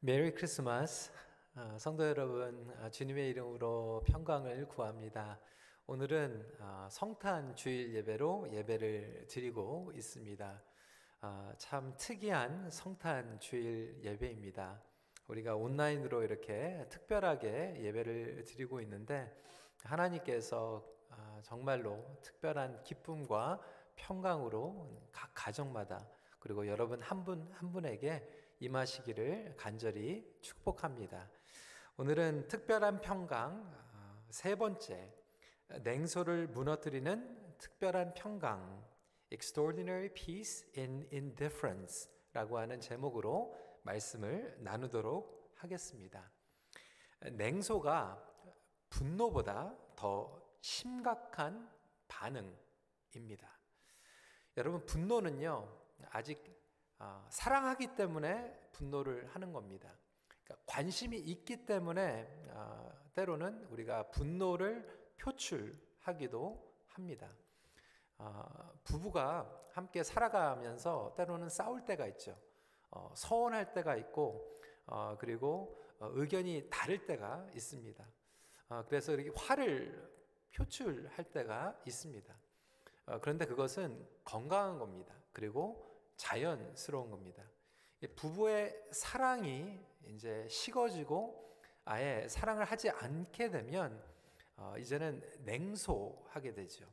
메리 크리스마스. 어, 성도 여러분, 어, 주님의 이름으로 평강을 구합니다. 오늘은 어, 성탄 주일 예배로 예배를 드리고 있습니다. 참 특이한 성탄 주일 예배입니다. 우리가 온라인으로 이렇게 특별하게 예배를 드리고 있는데 하나님께서 정말로 특별한 기쁨과 평강으로 각 가정마다 그리고 여러분 한 분 한 분에게 임하시기를 간절히 축복합니다. 오늘은 특별한 평강 어, 세 번째 냉소를 무너뜨리는 특별한 평강 Extraordinary Peace in Indifference라고 하는 제목으로 말씀을 나누도록 하겠습니다. 냉소가 분노보다 더 심각한 반응입니다. 여러분 분노는요 아직 어, 사랑하기 때문에 분노를 하는 겁니다. 그러니까 관심이 있기 때문에 어, 때로는 우리가 분노를 표출하기도 합니다. 어, 부부가 함께 살아가면서 때로는 싸울 때가 있죠. 어, 서운할 때가 있고 어, 그리고 어, 의견이 다를 때가 있습니다. 그래서 이렇게 화를 표출할 때가 있습니다. 그런데 그것은 건강한 겁니다. 그리고 자연스러운 겁니다. 부부의 사랑이 이제 식어지고 아예 사랑을 하지 않게 되면 어, 이제는 냉소하게 되죠.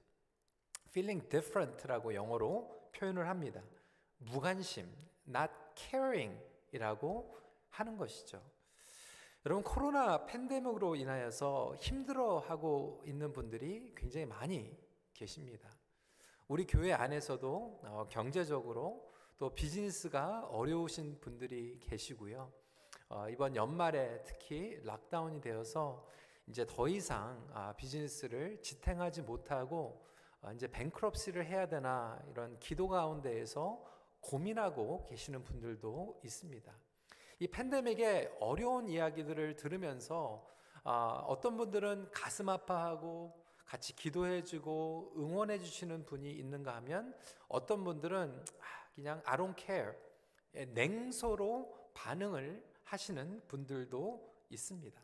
feeling different라고 영어로 표현을 합니다. 무관심, not caring이라고 하는 것이죠. 여러분 코로나 팬데믹으로 인하여서 힘들어하고 있는 분들이 굉장히 많이 계십니다. 우리 교회 안에서도 어, 경제적으로 또 비즈니스가 어려우신 분들이 계시고요. 어, 이번 연말에 특히 락다운이 되어서 이제 더 이상 아, 비즈니스를 지탱하지 못하고 어, 이제 뱅크럽시를 해야 되나 이런 기도 가운데에서 고민하고 계시는 분들도 있습니다. 이 팬데믹의 어려운 이야기들을 들으면서 아, 어떤 분들은 가슴 아파하고 같이 기도해주고 응원해주시는 분이 있는가 하면 어떤 분들은 아, 그냥 I don't care 냉소로 반응을 하시는 분들도 있습니다.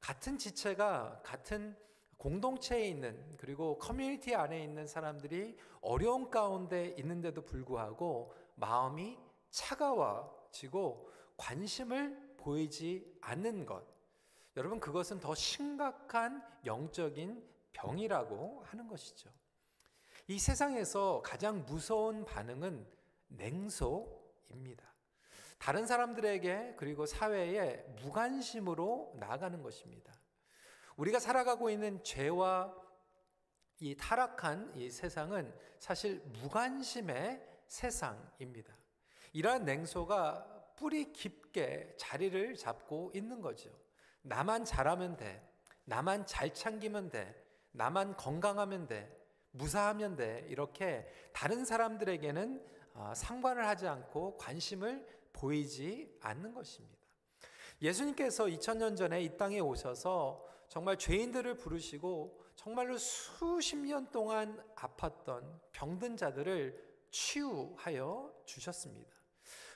같은 지체가 같은 공동체에 있는 그리고 커뮤니티 안에 있는 사람들이 어려운 가운데 있는데도 불구하고 마음이 차가워지고 관심을 보이지 않는 것. 여러분 그것은 더 심각한 영적인 병이라고 하는 것이죠. 이 세상에서 가장 무서운 반응은 냉소입니다. 다른 사람들에게 그리고 사회에 무관심으로 나아가는 것입니다. 우리가 살아가고 있는 죄와 이 타락한 이 세상은 사실 무관심의 세상입니다. 이러한 냉소가 뿌리 깊게 자리를 잡고 있는 거죠. 나만 잘하면 돼. 나만 잘 참기면 돼. 나만 건강하면 돼. 무사하면 돼. 이렇게 다른 사람들에게는 아, 상관을 하지 않고 관심을 보이지 않는 것입니다. 예수님께서 2000년 전에 이 땅에 오셔서 정말 죄인들을 부르시고 정말로 수십 년 동안 아팠던 병든 자들을 치유하여 주셨습니다.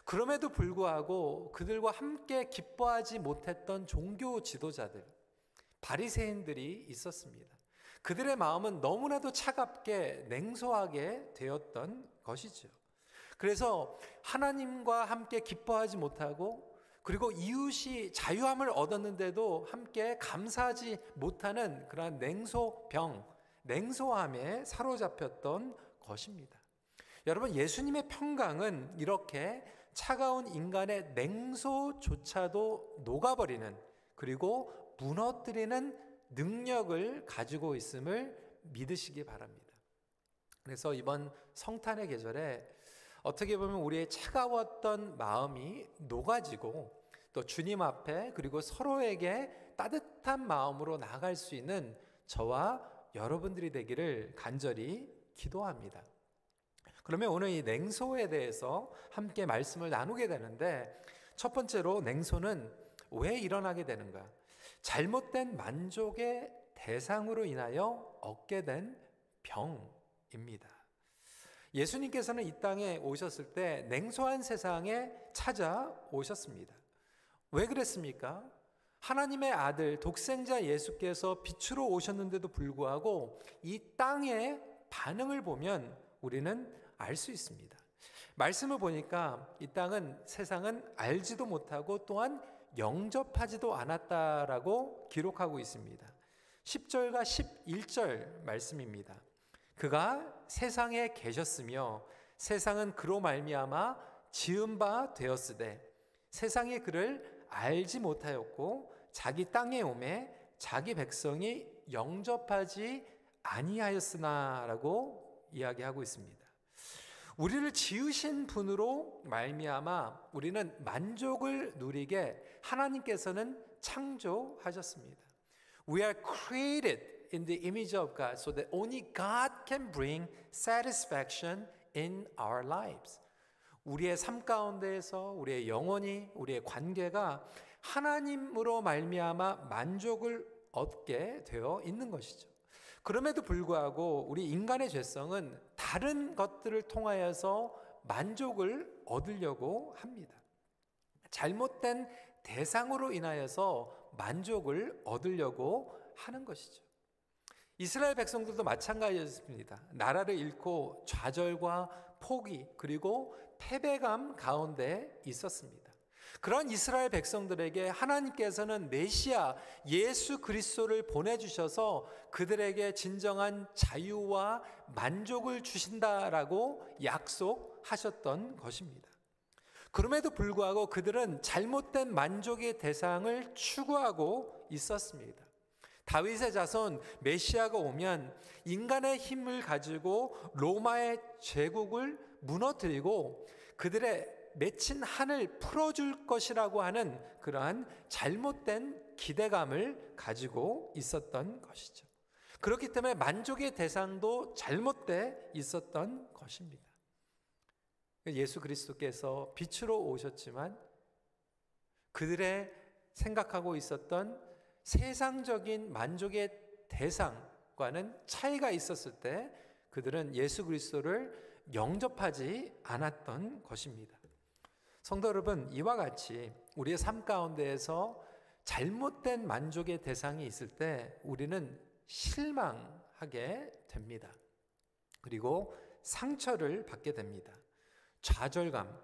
그럼에도 불구하고 그들과 함께 기뻐하지 못했던 종교 지도자들, 바리새인들이 있었습니다. 그들의 마음은 너무나도 차갑게 냉소하게 되었던 것이죠. 그래서 하나님과 함께 기뻐하지 못하고 그리고 이웃이 자유함을 얻었는데도 함께 감사하지 못하는 그러한 냉소병, 냉소함에 사로잡혔던 것입니다. 여러분, 예수님의 평강은 이렇게 차가운 인간의 냉소조차도 녹아버리는 그리고 무너뜨리는 능력을 가지고 있음을 믿으시기 바랍니다. 그래서 이번 성탄의 계절에 어떻게 보면 우리의 차가웠던 마음이 녹아지고 또 주님 앞에 그리고 서로에게 따뜻한 마음으로 나아갈 수 있는 저와 여러분들이 되기를 간절히 기도합니다. 그러면 오늘 이 냉소에 대해서 함께 말씀을 나누게 되는데 첫 번째로 냉소는 왜 일어나게 되는가? 잘못된 만족의 대상으로 인하여 얻게 된 병입니다. 예수님께서는 이 땅에 오셨을 때 냉소한 세상에 찾아오셨습니다. 왜 그랬습니까? 하나님의 아들 독생자 예수께서 빛으로 오셨는데도 불구하고 이 땅의 반응을 보면 우리는 알 수 있습니다. 말씀을 보니까 이 땅은 세상은 알지도 못하고 또한 영접하지도 않았다라고 기록하고 있습니다. 10절과 11절 말씀입니다. 그가 세상에 계셨으며 세상은 그로 말미암아 지은 바 되었으되 세상이 그를 알지 못하였고 자기 땅에 오매 자기 백성이 영접하지 아니하였으나라고 이야기하고 있습니다. 우리를 지으신 분으로 말미암아 우리는 만족을 누리게 하나님께서는 창조하셨습니다. We are created in the image of God so that only God can bring satisfaction in our lives. 우리의 삶 가운데에서 우리의 영혼이 우리의 관계가 하나님으로 말미암아 만족을 얻게 되어 있는 것이죠. 그럼에도 불구하고 우리 인간의 죄성은 다른 것들을 통하여서 만족을 얻으려고 합니다. 잘못된 대상으로 인하여서 만족을 얻으려고 하는 것이죠. 이스라엘 백성들도 마찬가지였습니다. 나라를 잃고 좌절과 포기 그리고 패배감 가운데 있었습니다. 그런 이스라엘 백성들에게 하나님께서는 메시아 예수 그리스도를 보내주셔서 그들에게 진정한 자유와 만족을 주신다라고 약속하셨던 것입니다. 그럼에도 불구하고 그들은 잘못된 만족의 대상을 추구하고 있었습니다. 다윗의 자손 메시아가 오면 인간의 힘을 가지고 로마의 제국을 무너뜨리고 그들의 맺힌 한을 풀어줄 것이라고 하는 그러한 잘못된 기대감을 가지고 있었던 것이죠. 그렇기 때문에 만족의 대상도 잘못돼 있었던 것입니다. 예수 그리스도께서 빛으로 오셨지만 그들의 생각하고 있었던 세상적인 만족의 대상과는 차이가 있었을 때 그들은 예수 그리스도를 영접하지 않았던 것입니다. 성도 여러분, 이와 같이 우리의 삶 가운데에서 잘못된 만족의 대상이 있을 때 우리는 실망하게 됩니다. 그리고 상처를 받게 됩니다. 좌절감,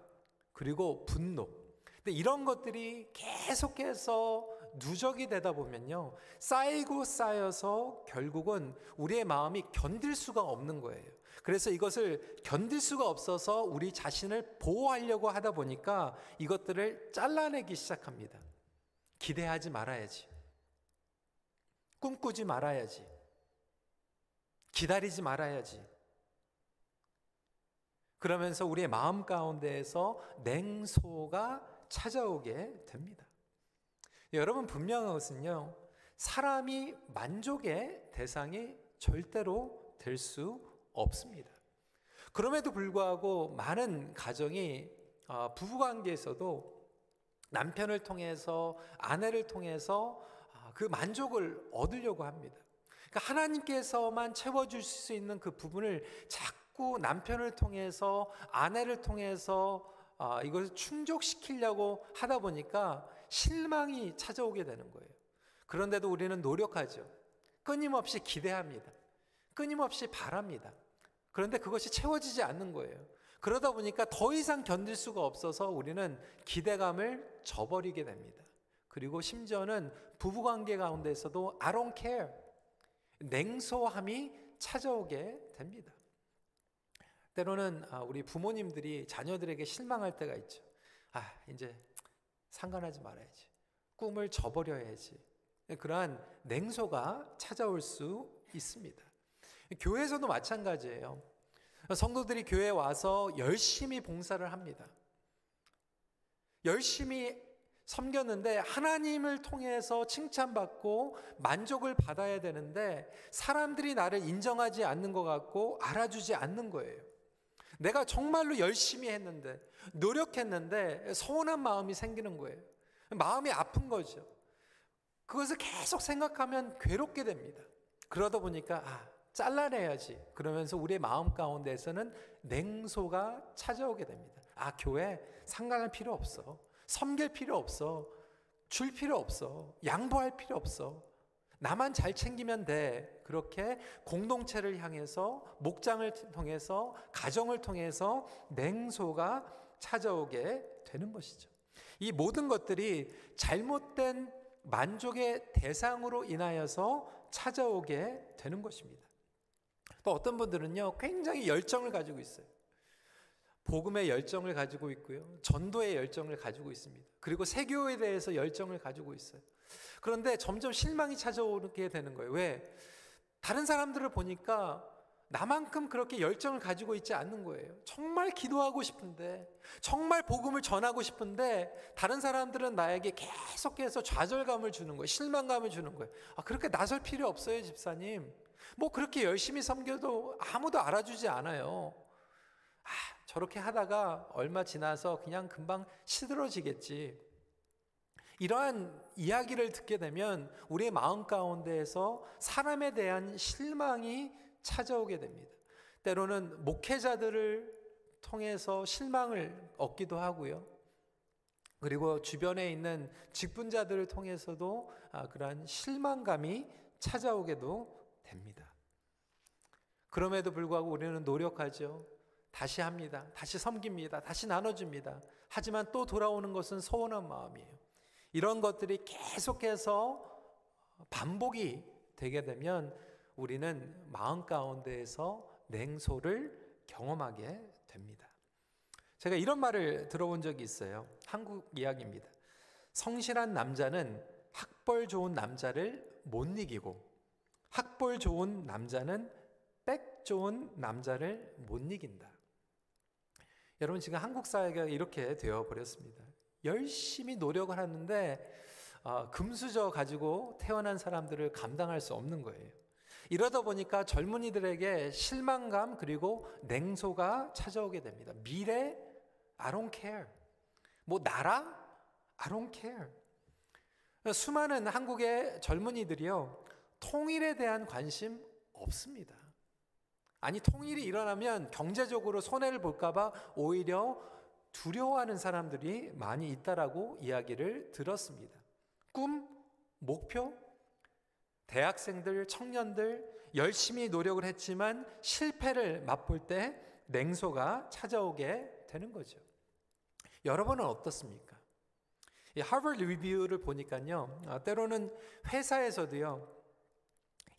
그리고 분노. 근데 이런 것들이 계속해서 누적이 되다 보면요. 쌓이고 쌓여서 결국은 우리의 마음이 견딜 수가 없는 거예요. 그래서 이것을 견딜 수가 없어서 우리 자신을 보호하려고 하다 보니까 이것들을 잘라내기 시작합니다. 기대하지 말아야지. 꿈꾸지 말아야지. 기다리지 말아야지. 그러면서 우리의 마음 가운데에서 냉소가 찾아오게 됩니다. 여러분 분명한 것은요. 사람이 만족의 대상이 절대로 될 수 없습니다. 그럼에도 불구하고 많은 가정이 어, 부부 관계에서도 남편을 통해서 아내를 통해서 아, 그 만족을 얻으려고 합니다. 그러니까 하나님께서만 채워줄 수 있는 그 부분을 자꾸 남편을 통해서 아내를 통해서 아, 이것을 충족시키려고 하다 보니까 실망이 찾아오게 되는 거예요. 그런데도 우리는 노력하죠. 끊임없이 기대합니다. 끊임없이 바랍니다. 그런데 그것이 채워지지 않는 거예요. 그러다 보니까 더 이상 견딜 수가 없어서 우리는 기대감을 저버리게 됩니다. 그리고 심지어는 부부 관계 가운데서도 I don't care. 냉소함이 찾아오게 됩니다. 때로는 아, 우리 부모님들이 자녀들에게 실망할 때가 있죠. 아, 이제 상관하지 말아야지. 꿈을 저버려야지. 그러한 냉소가 찾아올 수 있습니다. 교회에서도 마찬가지예요. 성도들이 교회에 와서 열심히 봉사를 합니다. 열심히 섬겼는데 하나님을 통해서 칭찬받고 만족을 받아야 되는데 사람들이 나를 인정하지 않는 것 같고 알아주지 않는 거예요. 내가 정말로 열심히 했는데 노력했는데 서운한 마음이 생기는 거예요. 마음이 아픈 거죠. 그것을 계속 생각하면 괴롭게 됩니다. 그러다 보니까 아, 잘라내야지. 그러면서 우리의 마음 가운데에서는 냉소가 찾아오게 됩니다. 아, 교회 상관할 필요 없어. 섬길 필요 없어. 줄 필요 없어. 양보할 필요 없어. 나만 잘 챙기면 돼. 그렇게 공동체를 향해서 목장을 통해서 가정을 통해서 냉소가 찾아오게 되는 것이죠. 이 모든 것들이 잘못된 만족의 대상으로 인하여서 찾아오게 되는 것입니다. 또 어떤 분들은요, 굉장히 열정을 가지고 있어요. 복음의 열정을 가지고 있고요. 전도의 열정을 가지고 있습니다. 그리고 세교에 대해서 열정을 가지고 있어요. 그런데 점점 실망이 찾아오게 되는 거예요. 왜? 다른 사람들을 보니까 나만큼 그렇게 열정을 가지고 있지 않는 거예요. 정말 기도하고 싶은데, 정말 복음을 전하고 싶은데, 다른 사람들은 나에게 계속해서 좌절감을 주는 거예요. 실망감을 주는 거예요. 아, 그렇게 나설 필요 없어요, 집사님. 뭐 그렇게 열심히 섬겨도 아무도 알아주지 않아요. 아, 저렇게 하다가 얼마 지나서 그냥 금방 시들어지겠지. 이러한 이야기를 듣게 되면 우리의 마음 가운데에서 사람에 대한 실망이 찾아오게 됩니다. 때로는 목회자들을 통해서 실망을 얻기도 하고요. 그리고 주변에 있는 직분자들을 통해서도 아, 그러한 실망감이 찾아오게도 됩니다. 그럼에도 불구하고 우리는 노력하죠. 다시 합니다. 다시 섬깁니다. 다시 나눠줍니다. 하지만 또 돌아오는 것은 서운한 마음이에요. 이런 것들이 계속해서 반복이 되게 되면 우리는 마음 가운데에서 냉소를 경험하게 됩니다. 제가 이런 말을 들어본 적이 있어요. 한국 이야기입니다. 성실한 남자는 학벌 좋은 남자를 못 이기고 학벌 좋은 남자는 백 좋은 남자를 못 이긴다. 여러분 지금 한국 사회가 이렇게 되어 버렸습니다. 열심히 노력을 하는데 어, 금수저 가지고 태어난 사람들을 감당할 수 없는 거예요. 이러다 보니까 젊은이들에게 실망감 그리고 냉소가 찾아오게 됩니다. 미래 I don't care. 뭐 나라 I don't care. 수많은 한국의 젊은이들이요. 통일에 대한 관심 없습니다. 아니 통일이 일어나면 경제적으로 손해를 볼까봐 오히려 두려워하는 사람들이 많이 있다라고 이야기를 들었습니다. 꿈, 목표, 대학생들, 청년들 열심히 노력을 했지만 실패를 맛볼 때 냉소가 찾아오게 되는 거죠. 여러분은 어떻습니까? 이 하버드 리뷰를 보니까요, 아, 때로는 회사에서도요,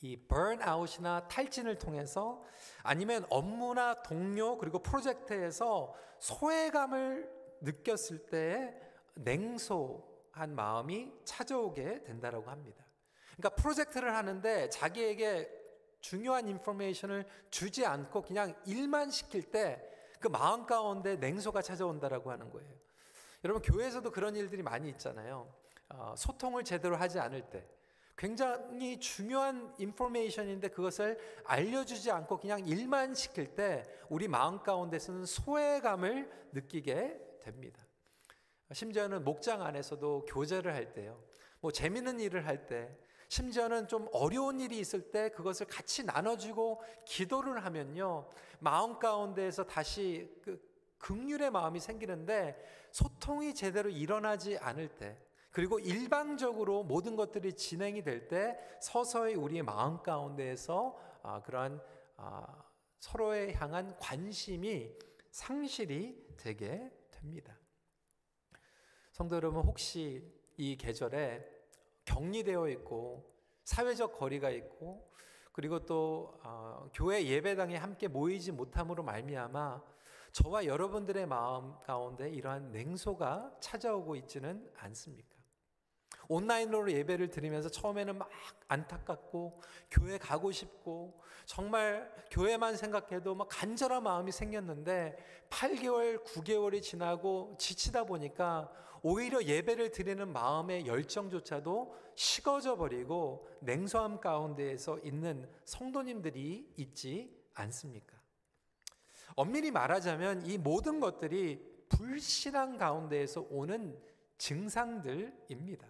이 번아웃이나 탈진을 통해서 아니면 업무나 동료 그리고 프로젝트에서 소외감을 느꼈을 때 냉소한 마음이 찾아오게 된다라고 합니다. 그러니까 프로젝트를 하는데 자기에게 중요한 인포메이션을 주지 않고 그냥 일만 시킬 때 그 마음 가운데 냉소가 찾아온다라고 하는 거예요. 여러분 교회에서도 그런 일들이 많이 있잖아요. 어, 소통을 제대로 하지 않을 때 굉장히 중요한 인포메이션인데 그것을 알려주지 않고 그냥 일만 시킬 때 우리 마음 가운데서는 소외감을 느끼게 됩니다. 심지어는 목장 안에서도 교제를 할 때요. 뭐 재밌는 일을 할 때, 심지어는 좀 어려운 일이 있을 때 그것을 같이 나눠주고 기도를 하면요. 마음 가운데에서 다시 그 극률의 마음이 생기는데 소통이 제대로 일어나지 않을 때 그리고 일방적으로 모든 것들이 진행이 될 때 서서히 우리의 마음 가운데에서 아, 그러한 아, 서로에 향한 관심이 상실이 되게 됩니다. 성도 여러분 혹시 이 계절에 격리되어 있고 사회적 거리가 있고 그리고 또 어, 교회 예배당에 함께 모이지 못함으로 말미암아 저와 여러분들의 마음 가운데 이러한 냉소가 찾아오고 있지는 않습니까? 온라인으로 예배를 드리면서 처음에는 막 안타깝고 교회 가고 싶고 정말 교회만 생각해도 막 간절한 마음이 생겼는데 8개월, 9개월이 지나고 지치다 보니까 오히려 예배를 드리는 마음의 열정조차도 식어져 버리고 냉소함 가운데에서 있는 성도님들이 있지 않습니까? 엄밀히 말하자면 이 모든 것들이 불신앙 가운데에서 오는 증상들입니다.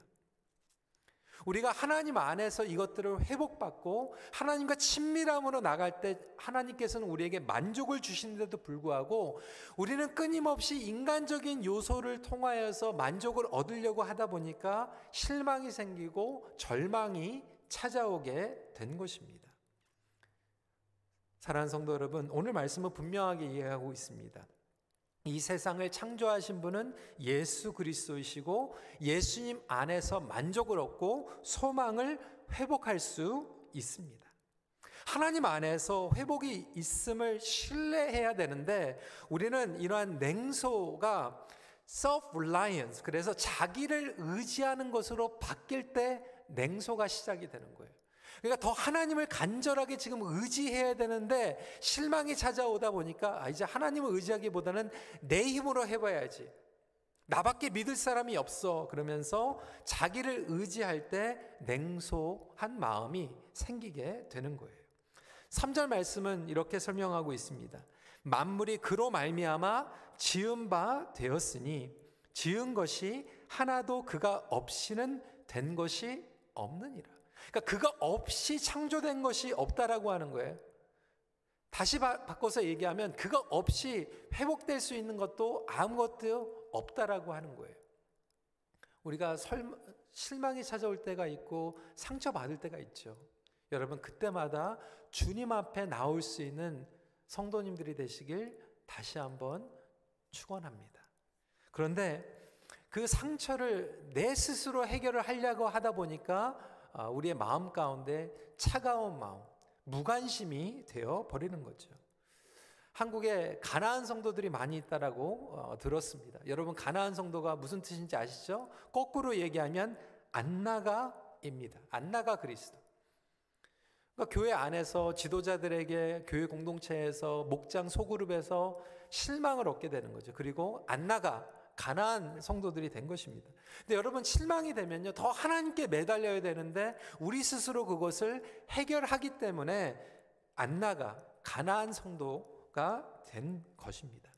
우리가 하나님 안에서 이것들을 회복받고 하나님과 친밀함으로 나갈 때 하나님께서는 우리에게 만족을 주시는데도 불구하고 우리는 끊임없이 인간적인 요소를 통하여서 만족을 얻으려고 하다 보니까 실망이 생기고 절망이 찾아오게 된 것입니다. 사랑하는 성도 여러분, 오늘 말씀은 분명하게 이해하고 있습니다. 이 세상을 창조하신 분은 예수 그리스도이시고 예수님 안에서 만족을 얻고 소망을 회복할 수 있습니다. 하나님 안에서 회복이 있음을 신뢰해야 되는데 우리는 이러한 냉소가 self-reliance 그래서 자기를 의지하는 것으로 바뀔 때 냉소가 시작이 되는 거예요. 그러니까 더 하나님을 간절하게 지금 의지해야 되는데 실망이 찾아오다 보니까 아, 이제 하나님을 의지하기보다는 내 힘으로 해봐야지. 나밖에 믿을 사람이 없어. 그러면서 자기를 의지할 때 냉소한 마음이 생기게 되는 거예요. 3절 말씀은 이렇게 설명하고 있습니다. 만물이 그로 말미암아 지은 바 되었으니 지은 것이 하나도 그가 없이는 된 것이 없느니라. 그러니까 그가 없이 창조된 것이 없다라고 하는 거예요. 다시 바, 꿔서 얘기하면 그가 없이 회복될 수 있는 것도 아무것도 없다라고 하는 거예요. 우리가 설, 실망이 찾아올 때가 있고 상처받을 때가 있죠. 여러분 그때마다 주님 앞에 나올 수 있는 성도님들이 되시길 다시 한번 축원합니다. 그런데 그 상처를 내 스스로 해결을 하려고 하다 보니까 아, 우리의 마음 가운데 차가운 마음, 무관심이 되어 버리는 거죠. 한국에 가나안 성도들이 많이 있다라고 어, 들었습니다. 여러분 가나안 성도가 무슨 뜻인지 아시죠? 거꾸로 얘기하면 안나가입니다. 안나가 그리스도. 그러니까 교회 안에서 지도자들에게 교회 공동체에서 목장 소그룹에서 실망을 얻게 되는 거죠. 그리고 안나가 가난한 성도들이 된 것입니다. 근데 여러분 실망이 되면요 더 하나님께 매달려야 되는데 우리 스스로 그것을 해결하기 때문에 안 나가 가난한 성도가 된 것입니다.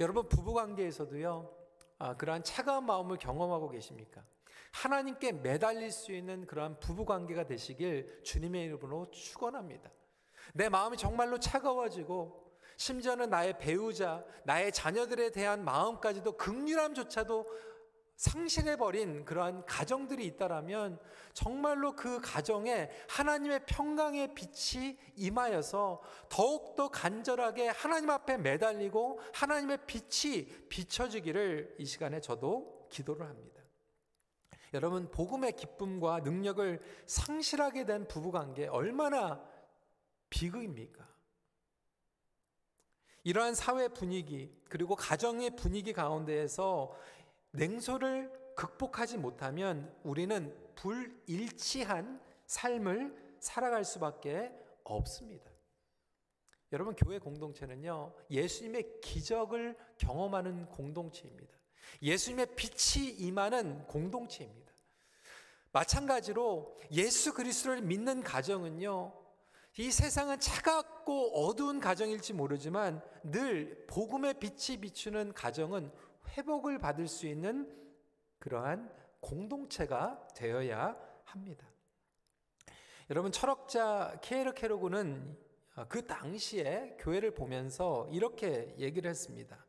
여러분 부부 관계에서도요 아, 그러한 차가운 마음을 경험하고 계십니까? 하나님께 매달릴 수 있는 그러한 부부 관계가 되시길 주님의 이름으로 축원합니다. 내 마음이 정말로 차가워지고 심지어는 나의 배우자, 나의 자녀들에 대한 마음까지도 극률함조차도 상실해버린 그러한 가정들이 있다라면 정말로 그 가정에 하나님의 평강의 빛이 임하여서 더욱더 간절하게 하나님 앞에 매달리고 하나님의 빛이 비춰지기를 이 시간에 저도 기도를 합니다. 여러분, 복음의 기쁨과 능력을 상실하게 된 부부관계 얼마나 비극입니까? 이러한 사회 분위기 그리고 가정의 분위기 가운데에서 냉소를 극복하지 못하면 우리는 불일치한 삶을 살아갈 수밖에 없습니다. 여러분 교회 공동체는요. 예수님의 기적을 경험하는 공동체입니다. 예수님의 빛이 임하는 공동체입니다. 마찬가지로 예수 그리스도를 믿는 가정은요. 이 세상은 차갑고 어두운 가정일지 모르지만 늘 복음의 빛이 비추는 가정은 회복을 받을 수 있는 그러한 공동체가 되어야 합니다. 여러분 철학자 케이르 케로그는 그 당시에 교회를 보면서 이렇게 얘기를 했습니다.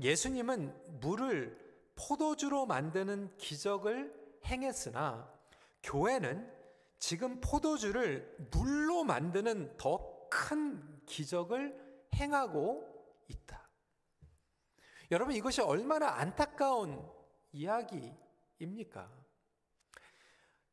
예수님은 물을 포도주로 만드는 기적을 행했으나 교회는 지금 포도주를 물로 만드는 더 큰 기적을 행하고 있다. 여러분 이것이 얼마나 안타까운 이야기입니까?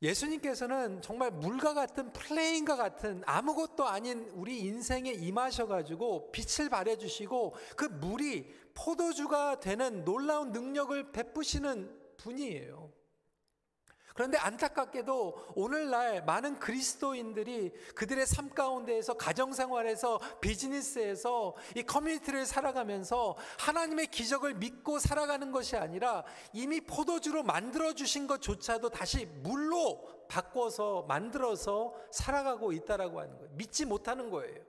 예수님께서는 정말 물과 같은 plain과 같은 아무것도 아닌 우리 인생에 임하셔가지고 빛을 발해주시고 그 물이 포도주가 되는 놀라운 능력을 베푸시는 분이에요. 그런데 안타깝게도 오늘날 많은 그리스도인들이 그들의 삶 가운데에서 가정생활에서 비즈니스에서 이 커뮤니티를 살아가면서 하나님의 기적을 믿고 살아가는 것이 아니라 이미 포도주로 만들어 주신 것조차도 다시 물로 바꿔서 만들어서 살아가고 있다라고 하는 거예요. 믿지 못하는 거예요.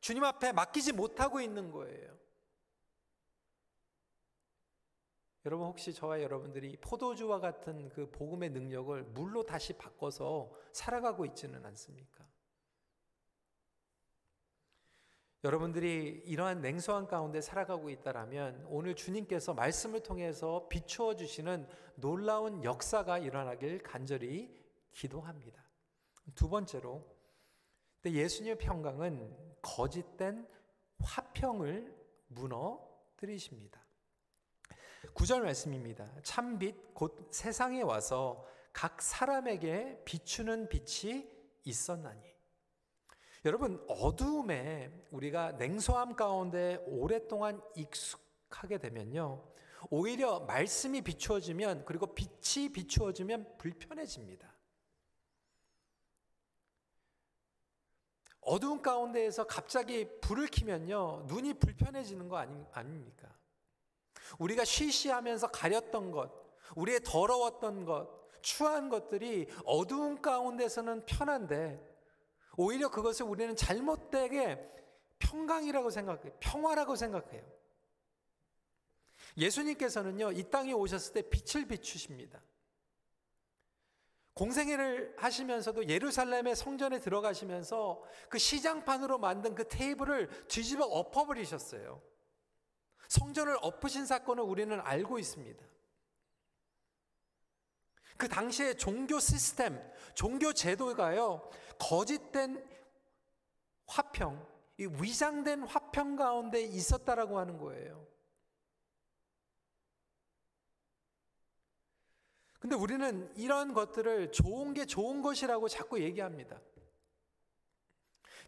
주님 앞에 맡기지 못하고 있는 거예요. 여러분 혹시 저와 여러분들이 포도주와 같은 그 복음의 능력을 물로 다시 바꿔서 살아가고 있지는 않습니까? 여러분들이 이러한 냉소한 가운데 살아가고 있다라면 오늘 주님께서 말씀을 통해서 비추어 주시는 놀라운 역사가 일어나길 간절히 기도합니다. 두 번째로 예수님의 평강은 거짓된 화평을 무너뜨리십니다. 9절 말씀입니다. 참빛 곧 세상에 와서 각 사람에게 비추는 빛이 있었나니. 여러분, 어두움에 우리가 냉소함 가운데 오랫동안 익숙하게 되면요. 오히려 말씀이 비추어지면 그리고 빛이 비추어지면 불편해집니다. 어두운 가운데에서 갑자기 불을 켜면요. 눈이 불편해지는 거 아닙니까? 우리가 쉬쉬하면서 가렸던 것, 우리의 더러웠던 것, 추한 것들이 어두운 가운데서는 편한데 오히려 그것을 우리는 잘못되게 평강이라고 생각해요. 평화라고 생각해요. 예수님께서는요, 이 땅에 오셨을 때 빛을 비추십니다. 공생애를 하시면서도 예루살렘의 성전에 들어가시면서 그 시장판으로 만든 그 테이블을 뒤집어 엎어버리셨어요. 성전을 엎으신 사건을 우리는 알고 있습니다. 그 당시에 종교 시스템, 종교 제도가요, 거짓된 화평, 이 위장된 화평 가운데 있었다라고 하는 거예요. 근데 우리는 이런 것들을 좋은 게 좋은 것이라고 자꾸 얘기합니다.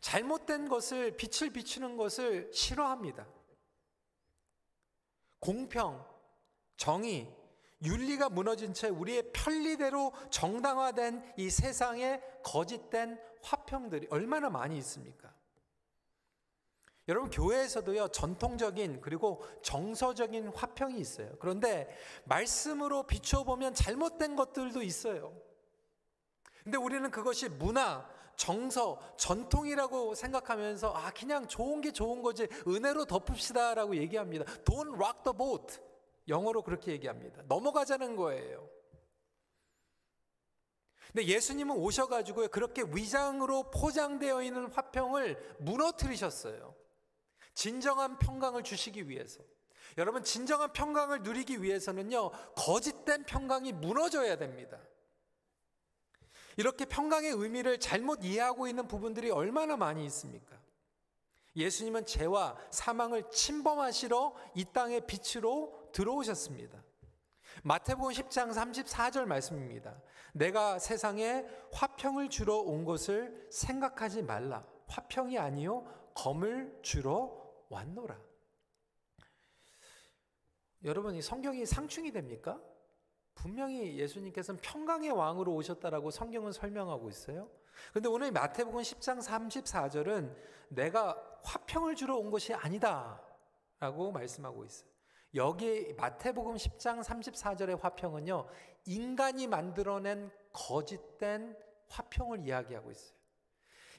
잘못된 것을, 빛을 비추는 것을 싫어합니다. 공평, 정의, 윤리가 무너진 채 우리의 편리대로 정당화된 이 세상에 거짓된 화평들이 얼마나 많이 있습니까? 여러분 교회에서도요 전통적인 그리고 정서적인 화평이 있어요. 그런데 말씀으로 비춰 보면 잘못된 것들도 있어요. 근데 우리는 그것이 문화, 정서, 전통이라고 생각하면서 아 그냥 좋은 게 좋은 거지 은혜로 덮읍시다라고 얘기합니다. Don't rock the boat. 영어로 그렇게 얘기합니다. 넘어가자는 거예요. 근데 예수님은 오셔가지고 그렇게 위장으로 포장되어 있는 화평을 무너뜨리셨어요. 진정한 평강을 주시기 위해서. 여러분, 진정한 평강을 누리기 위해서는요, 거짓된 평강이 무너져야 됩니다. 이렇게 평강의 의미를 잘못 이해하고 있는 부분들이 얼마나 많이 있습니까? 예수님은 죄와 사망을 침범하시러 이 땅의 빛으로 들어오셨습니다. 마태복음 10장 34절 말씀입니다. 내가 세상에 화평을 주러 온 것을 생각하지 말라. 화평이 아니요 검을 주러 왔노라. 여러분 이 성경이 상충이 됩니까? 분명히 예수님께서는 평강의 왕으로 오셨다라고 성경은 설명하고 있어요. 근데 오늘 마태복음 10장 34절은 내가 화평을 주러 온 것이 아니다라고 말씀하고 있어요. 여기 마태복음 10장 34절의 화평은요. 인간이 만들어낸 거짓된 화평을 이야기하고 있어요.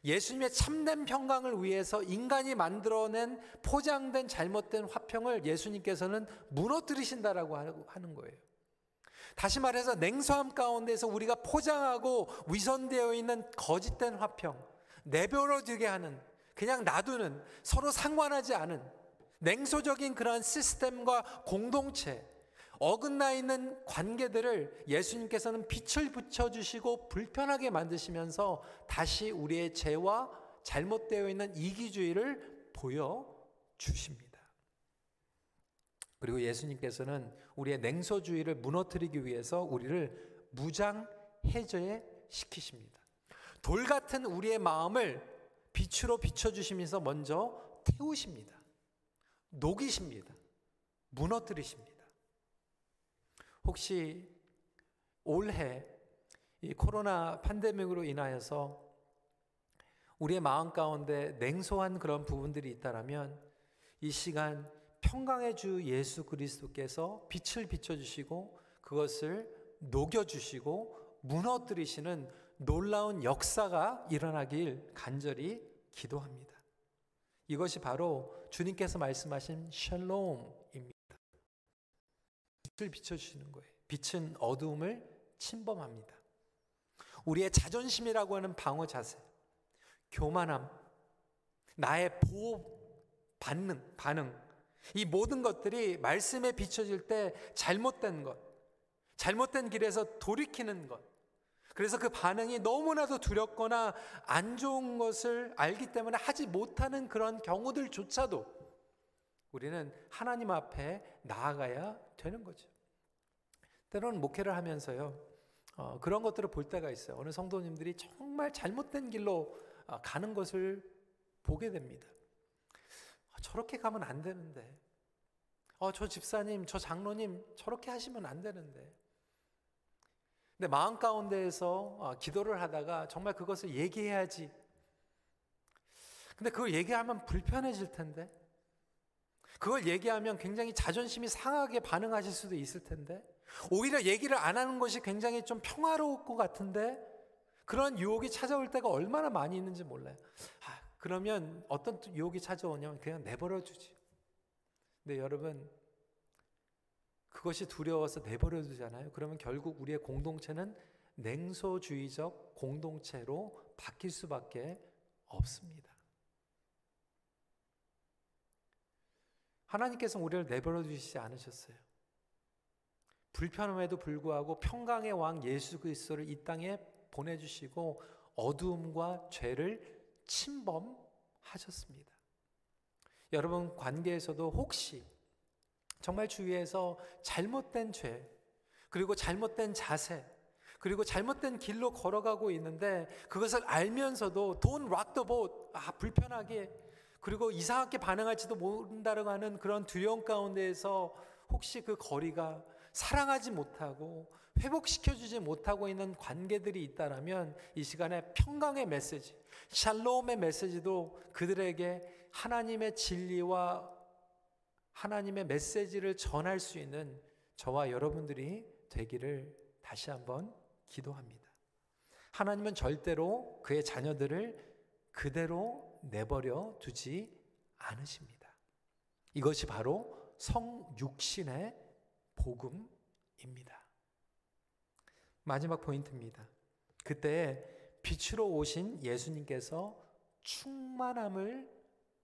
예수님의 참된 평강을 위해서 인간이 만들어낸 포장된 잘못된 화평을 예수님께서는 무너뜨리신다라고 하는 거예요. 다시 말해서 냉소함 가운데서 우리가 포장하고 위선되어 있는 거짓된 화평, 내버려두게 하는, 그냥 놔두는, 서로 상관하지 않은 냉소적인 그러한 시스템과 공동체, 어긋나 있는 관계들을 예수님께서는 빛을 붙여주시고 불편하게 만드시면서 다시 우리의 죄와 잘못되어 있는 이기주의를 보여주십니다. 그리고 예수님께서는 우리의 냉소주의를 무너뜨리기 위해서 우리를 무장 해제 시키십니다. 돌 같은 우리의 마음을 빛으로 비춰주시면서 먼저 태우십니다. 녹이십니다. 무너뜨리십니다. 혹시 올해 이 코로나 팬데믹으로 인하여서 우리의 마음 가운데 냉소한 그런 부분들이 있다라면 이 시간 평강의 주 예수 그리스도께서 빛을 비춰주시고 그것을 녹여주시고 무너뜨리시는 놀라운 역사가 일어나길 간절히 기도합니다. 이것이 바로 주님께서 말씀하신 샬롬입니다. 빛을 비춰주시는 거예요. 빛은 어두움을 침범합니다. 우리의 자존심이라고 하는 방어 자세, 교만함, 나의 보호 반응, 반응, 이 모든 것들이 말씀에 비춰질 때 잘못된 것, 잘못된 길에서 돌이키는 것, 그래서 그 반응이 너무나도 두렵거나 안 좋은 것을 알기 때문에 하지 못하는 그런 경우들조차도 우리는 하나님 앞에 나아가야 되는 거죠. 때로는 목회를 하면서요, 어, 그런 것들을 볼 때가 있어요. 어느 성도님들이 정말 잘못된 길로 어, 가는 것을 보게 됩니다. 어, 저렇게 가면 안 되는데, 어, 저 집사님, 저 장로님, 저렇게 하시면 안 되는데. 근데 마음 가운데에서 어, 기도를 하다가 정말 그것을 얘기해야지. 근데 그걸 얘기하면 불편해질 텐데. 그걸 얘기하면 굉장히 자존심이 상하게 반응하실 수도 있을 텐데 오히려 얘기를 안 하는 것이 굉장히 좀 평화로울 것 같은데 그런 유혹이 찾아올 때가 얼마나 많이 있는지 몰라요. 아, 그러면 어떤 유혹이 찾아오냐면 그냥 내버려 주지. 근데 여러분 그것이 두려워서 내버려 두잖아요. 그러면 결국 우리의 공동체는 냉소주의적 공동체로 바뀔 수밖에 없습니다. 하나님께서 우리를 내버려 두시지 않으셨어요. 불편함에도 불구하고 평강의 왕 예수 그리스도를 이 땅에 보내주시고 어두움과 죄를 침범하셨습니다. 여러분 관계에서도 혹시 정말 주위에서 잘못된 죄 그리고 잘못된 자세 그리고 잘못된 길로 걸어가고 있는데 그것을 알면서도 돈 락더 보 아 불편하게 그리고 이상하게 반응할지도 모른다고 하는 그런 두려움 가운데에서 혹시 그 거리가 사랑하지 못하고 회복시켜주지 못하고 있는 관계들이 있다라면 이 시간에 평강의 메시지, 샬롬의 메시지도 그들에게 하나님의 진리와 하나님의 메시지를 전할 수 있는 저와 여러분들이 되기를 다시 한번 기도합니다. 하나님은 절대로 그의 자녀들을 그대로 내버려 두지 않으십니다. 이것이 바로 성육신의 복음입니다. 마지막 포인트입니다. 그때 빛으로 오신 예수님께서 충만함을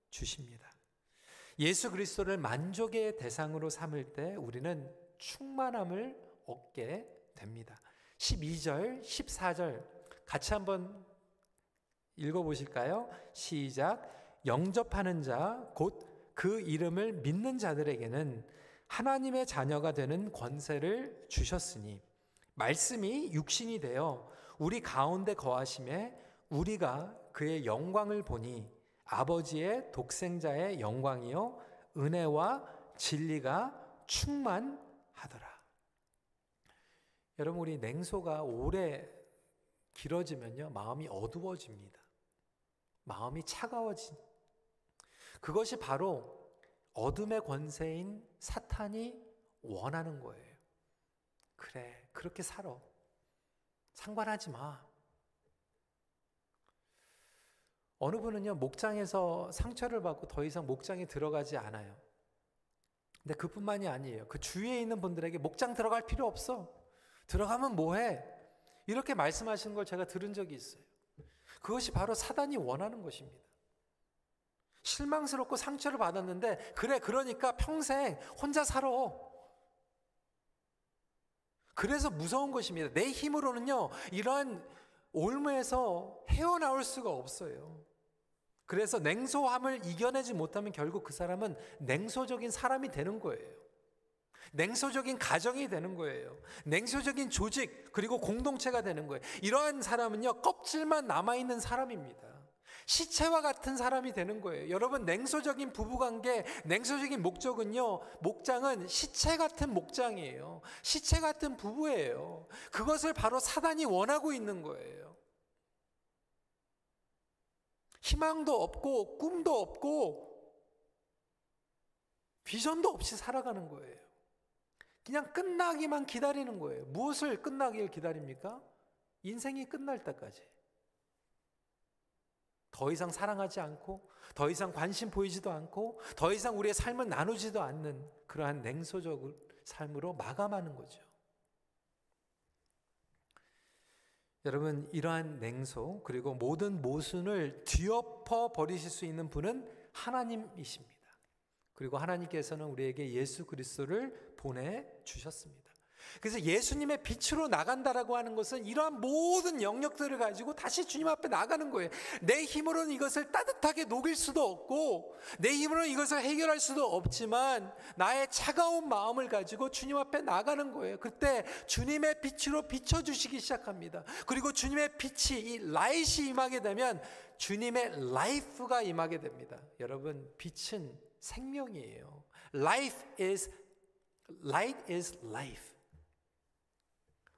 주십니다. 예수 그리스도를 만족의 대상으로 삼을 때 우리는 충만함을 얻게 됩니다. 12절, 14절 같이 한번 읽어 보실까요? 시작. 영접하는 자, 곧 그 이름을 믿는 자들에게는 하나님의 자녀가 되는 권세를 주셨으니, 말씀이 육신이 되어 우리 가운데 거하심에 우리가 그의 영광을 보니 아버지의 독생자의 영광이요 은혜와 진리가 충만하더라. 여러분 우리 냉소가 오래 길어지면요 마음이 어두워집니다. 마음이 차가워진 그것이 바로 어둠의 권세인 사탄이 원하는 거예요. 그래, 그렇게 살아. 상관하지 마. 어느 분은요, 목장에서 상처를 받고 더 이상 목장에 들어가지 않아요. 근데 그뿐만이 아니에요. 그 주위에 있는 분들에게 목장 들어갈 필요 없어. 들어가면 뭐해? 이렇게 말씀하시는 걸 제가 들은 적이 있어요. 그것이 바로 사단이 원하는 것입니다. 실망스럽고 상처를 받았는데, 그래, 그러니까 평생 혼자 살아. 그래서 무서운 것입니다. 내 힘으로는요, 이러한 올무에서 헤어나올 수가 없어요. 그래서 냉소함을 이겨내지 못하면 결국 그 사람은 냉소적인 사람이 되는 거예요. 냉소적인 가정이 되는 거예요. 냉소적인 조직 그리고 공동체가 되는 거예요. 이러한 사람은요 껍질만 남아 있는 사람입니다. 시체와 같은 사람이 되는 거예요. 여러분 냉소적인 부부관계, 냉소적인 목적은요 목장은 시체 같은 목장이에요. 시체 같은 부부예요. 그것을 바로 사단이 원하고 있는 거예요. 희망도 없고 꿈도 없고 비전도 없이 살아가는 거예요. 그냥 끝나기만 기다리는 거예요. 무엇을 끝나길 기다립니까? 인생이 끝날 때까지. 더 이상 사랑하지 않고, 더 이상 관심 보이지도 않고, 더 이상 우리의 삶을 나누지도 않는 그러한 냉소적을 삶으로 마감하는 거죠. 여러분 이러한 냉소 그리고 모든 모순을 뒤엎어 버리실 수 있는 분은 하나님이십니다. 그리고 하나님께서는 우리에게 예수 그리스도를 보내 주셨습니다. 그래서 예수님의 빛으로 나간다라고 하는 것은 이러한 모든 영역들을 가지고 다시 주님 앞에 나가는 거예요. 내 힘으로는 이것을 따뜻하게 녹일 수도 없고, 내 힘으로는 이것을 해결할 수도 없지만, 나의 차가운 마음을 가지고 주님 앞에 나가는 거예요. 그때 주님의 빛으로 비춰 주시기 시작합니다. 그리고 주님의 빛이, 이 라이트이 임하게 되면 주님의 life가 임하게 됩니다. 여러분, 빛은 생명이에요. Life is, light is life.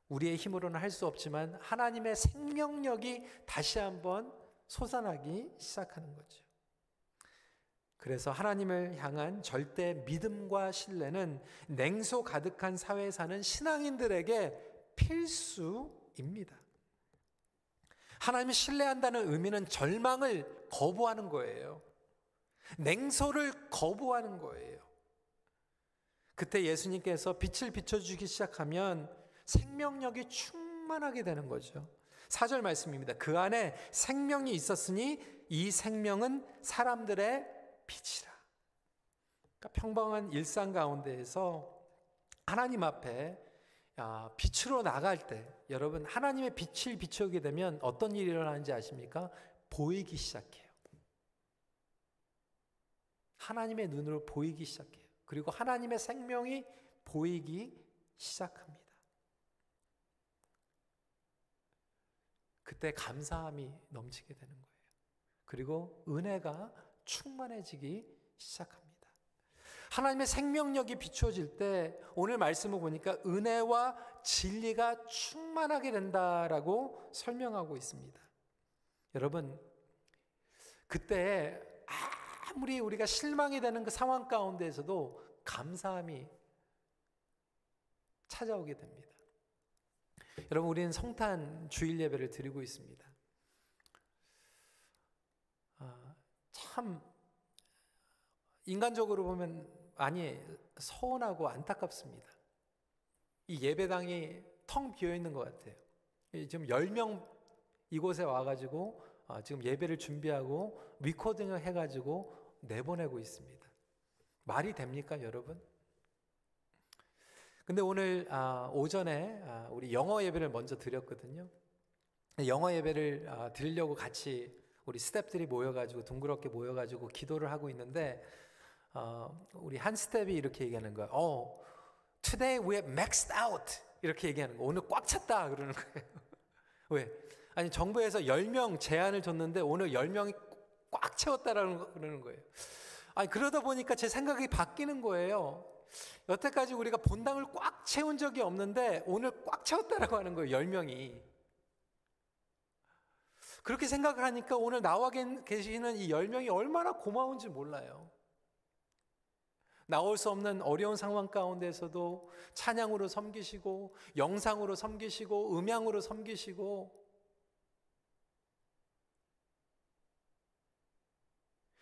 우리의 힘으로는 할 수 없지만 하나님의 생명력이 다시 한번 솟아나기 시작하는 거죠. 그래서 하나님을 향한 절대 믿음과 신뢰는 냉소 가득한 사회에 사는 신앙인들에게 필수입니다. 하나님을 신뢰한다는 의미는 절망을 거부하는 거예요. 냉소를 거부하는 거예요. 그때 예수님께서 빛을 비춰주기 시작하면 생명력이 충만하게 되는 거죠. 4절 말씀입니다. 그 안에 생명이 있었으니 이 생명은 사람들의 빛이라. 그러니까 평범한 일상 가운데에서 하나님 앞에 빛으로 나갈 때 여러분 하나님의 빛을 비추게 되면 어떤 일이 일어나는지 아십니까? 보이기 시작해요. 하나님의 눈으로 보이기 시작해요. 그리고 하나님의 생명이 보이기 시작합니다. 그때 감사함이 넘치게 되는 거예요. 그리고 은혜가 충만해지기 시작합니다. 하나님의 생명력이 비추어질 때 오늘 말씀을 보니까 은혜와 진리가 충만하게 된다라고 설명하고 있습니다. 여러분, 그때 아무리 우리가 실망이 되는 그 상황 가운데에서도 감사함이 찾아오게 됩니다. 여러분 우리는 성탄 주일 예배를 드리고 있습니다. 아, 참 인간적으로 보면 많이 서운하고 안타깝습니다. 이 예배당이 텅 비어 있는 것 같아요. 지금 10명 이곳에 와가지고 아, 지금 예배를 준비하고 리코딩을 해가지고 내보내고 있습니다. 말이 됩니까, 여러분? 근데 오늘 아, 오전에 아, 우리 영어 예배를 먼저 드렸거든요. 영어 예배를 아, 드리려고 같이 우리 스탭들이 모여가지고 둥그렇게 모여가지고 기도를 하고 있는데 어, 우리 한 스텝이 이렇게 얘기하는 거예요. 어, today we have maxed out 이렇게 얘기하는 거. 오늘 꽉 찼다 그러는 거예요. 왜? 아니 정부에서 10명 제한을 줬는데 오늘 10명이 꽉 채웠다라는 그러는 거예요. 아니 그러다 보니까 제 생각이 바뀌는 거예요. 여태까지 우리가 본당을 꽉 채운 적이 없는데 오늘 꽉 채웠다라고 하는 거예요. 10명이. 그렇게 생각을 하니까 오늘 나와 계시는 이 10명이 얼마나 고마운지 몰라요. 나올 수 없는 어려운 상황 가운데서도 찬양으로 섬기시고 영상으로 섬기시고 음향으로 섬기시고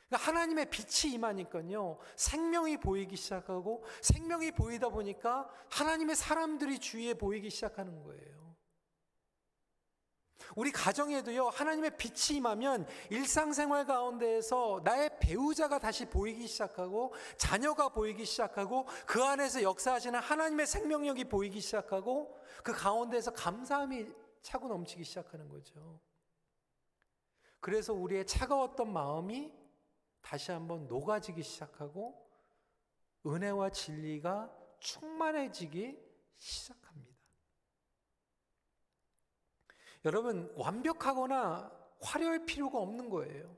그러니까 하나님의 빛이 임하니까요. 생명이 보이기 시작하고 생명이 보이다 보니까 하나님의 사람들이 주위에 보이기 시작하는 거예요. 우리 가정에도요, 하나님의 빛이 임하면 일상생활 가운데에서 나의 배우자가 다시 보이기 시작하고, 자녀가 보이기 시작하고, 그 안에서 역사하시는 하나님의 생명력이 보이기 시작하고, 그 가운데에서 감사함이 차고 넘치기 시작하는 거죠. 그래서 우리의 차가웠던 마음이 다시 한번 녹아지기 시작하고 은혜와 진리가 충만해지기 시작합니다. 여러분, 완벽하거나 화려할 필요가 없는 거예요.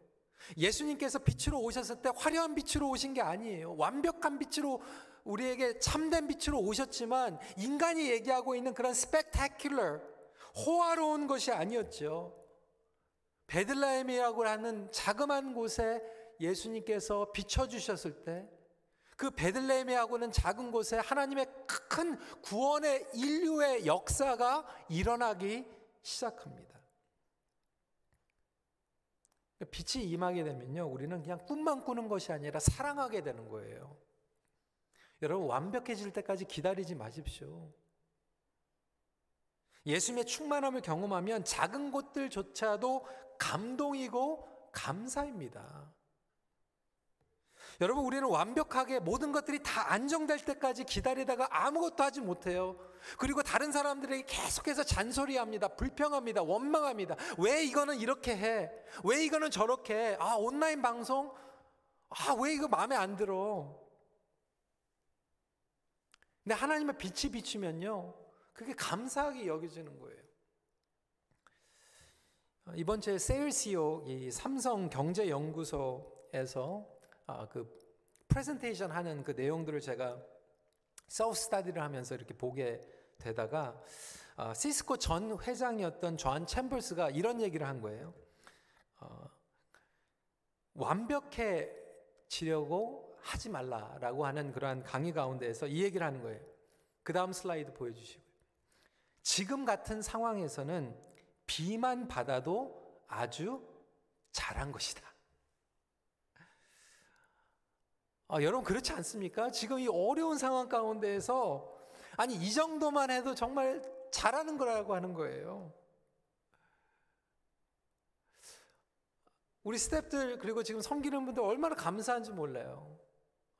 예수님께서 빛으로 오셨을 때 화려한 빛으로 오신 게 아니에요. 완벽한 빛으로 우리에게 참된 빛으로 오셨지만 인간이 얘기하고 있는 그런 스펙타큘러 호화로운 것이 아니었죠. 베들라헴이라고 하는 자그만 곳에 예수님께서 비춰주셨을 때 그 베들레헴하고는 작은 곳에 하나님의 큰 구원의 인류의 역사가 일어나기 시작합니다. 빛이 임하게 되면요, 우리는 그냥 꿈만 꾸는 것이 아니라 사랑하게 되는 거예요. 여러분 완벽해질 때까지 기다리지 마십시오. 예수님의 충만함을 경험하면 작은 것들조차도 감동이고 감사입니다. 여러분, 우리는 완벽하게 모든 것들이 다 안정될 때까지 기다리다가 아무것도 하지 못해요. 그리고 다른 사람들에게 계속해서 잔소리합니다. 불평합니다. 원망합니다. 왜 이거는 이렇게 해? 왜 이거는 저렇게 해? 아, 온라인 방송? 아, 왜 이거 마음에 안 들어? 근데 하나님의 빛이 비추면요. 그게 감사하게 여겨지는 거예요. 이번 주에 이 삼성 경제연구소에서 아, 그 프레젠테이션 하는 그 내용들을 제가 sub study를 하면서 이렇게 보게 되다가 아, 시스코 전 회장이었던 존 챔버스가 이런 얘기를 한 거예요. 어, 완벽해지려고 하지 말라라고 하는 그러한 강의 가운데에서 이 얘기를 하는 거예요. 그 다음 슬라이드 보여주시고요. 지금 같은 상황에서는 비만 받아도 아주 잘한 것이다. 아, 여러분 그렇지 않습니까? 지금 이 어려운 상황 가운데에서 아니 이 정도만 해도 정말 잘하는 거라고 하는 거예요. 우리 스탭들 그리고 지금 섬기는 분들 얼마나 감사한지 몰라요.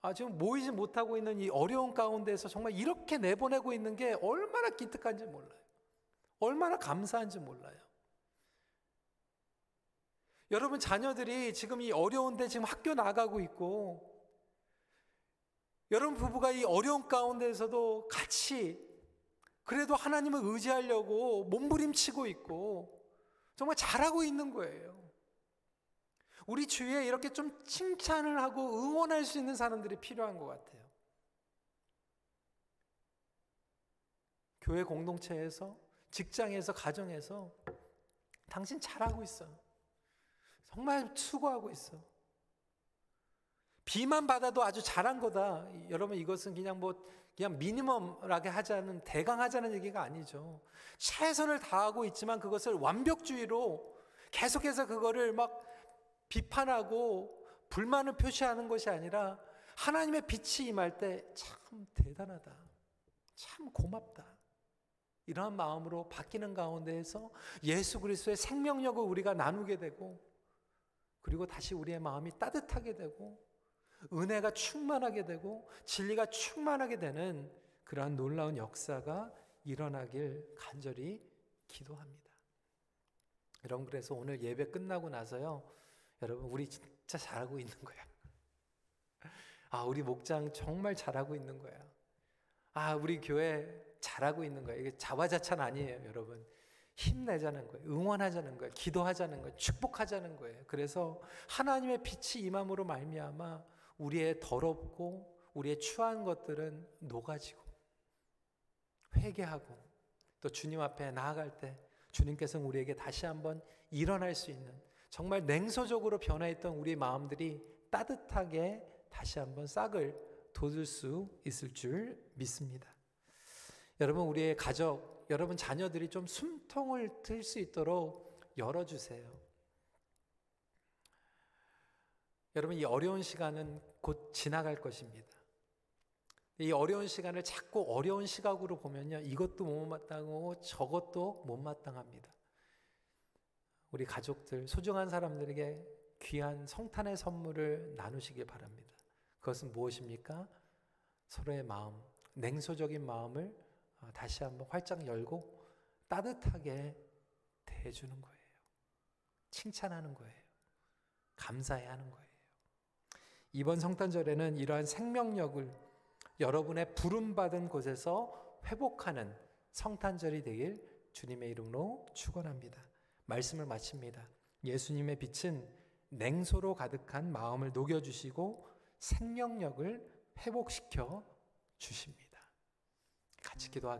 아, 지금 모이지 못하고 있는 이 어려운 가운데서 정말 이렇게 내보내고 있는 게 얼마나 기특한지 몰라요. 얼마나 감사한지 몰라요. 여러분 자녀들이 지금 이 어려운데 지금 학교 나가고 있고 여러분 부부가 이 어려운 가운데서도 같이 그래도 하나님을 의지하려고 몸부림치고 있고 정말 잘하고 있는 거예요. 우리 주위에 이렇게 좀 칭찬을 하고 응원할 수 있는 사람들이 필요한 것 같아요. 교회 공동체에서, 직장에서, 가정에서 당신 잘하고 있어. 정말 수고하고 있어. 비만 받아도 아주 잘한 거다. 여러분 이것은 그냥 뭐 그냥 미니멈하게 하자는 대강 하자는 얘기가 아니죠. 최선을 다하고 있지만 그것을 완벽주의로 계속해서 그거를 막 비판하고 불만을 표시하는 것이 아니라 하나님의 빛이 임할 때 참 대단하다. 참 고맙다. 이러한 마음으로 바뀌는 가운데에서 예수 그리스도의 생명력을 우리가 나누게 되고 그리고 다시 우리의 마음이 따뜻하게 되고 은혜가 충만하게 되고 진리가 충만하게 되는 그러한 놀라운 역사가 일어나길 간절히 기도합니다. 여러분 그래서 오늘 예배 끝나고 나서요. 여러분 우리 진짜 잘하고 있는 거야. 아, 우리 목장 정말 잘하고 있는 거야. 아, 우리 교회 잘하고 있는 거야. 이게 자화자찬 아니에요, 여러분. 힘내자는 거예요. 응원하자는 거예요. 기도하자는 거예요. 축복하자는 거예요. 그래서 하나님의 빛이 임함으로 말미암아 우리의 더럽고 우리의 추한 것들은 녹아지고 회개하고 또 주님 앞에 나아갈 때 주님께서 우리에게 다시 한번 일어날 수 있는 정말 냉소적으로 변화했던 우리 마음들이 따뜻하게 다시 한번 싹을 돋을 수 있을 줄 믿습니다. 여러분 우리의 가족, 여러분 자녀들이 좀 숨통을 틀 수 있도록 열어주세요. 여러분 이 어려운 시간은 곧 지나갈 것입니다. 이 어려운 시간을 자꾸 어려운 시각으로 보면요. 이것도 못마땅하고 저것도 못마땅합니다. 우리 가족들, 소중한 사람들에게 귀한 성탄의 선물을 나누시길 바랍니다. 그것은 무엇입니까? 서로의 마음, 냉소적인 마음을 어, 다시 한번 활짝 열고 따뜻하게 대해주는 거예요. 칭찬하는 거예요. 감사해 하는 거예요. 이번 성탄절에는 이러한 생명력을 여러분의 부름받은 곳에서 회복하는 성탄절이 되길 주님의 이름으로 축원합니다. 말씀을 마칩니다. 예수님의 빛은 냉소로 가득한 마음을 녹여 주시고 생명력을 회복시켜 주십니다. 같이 기도하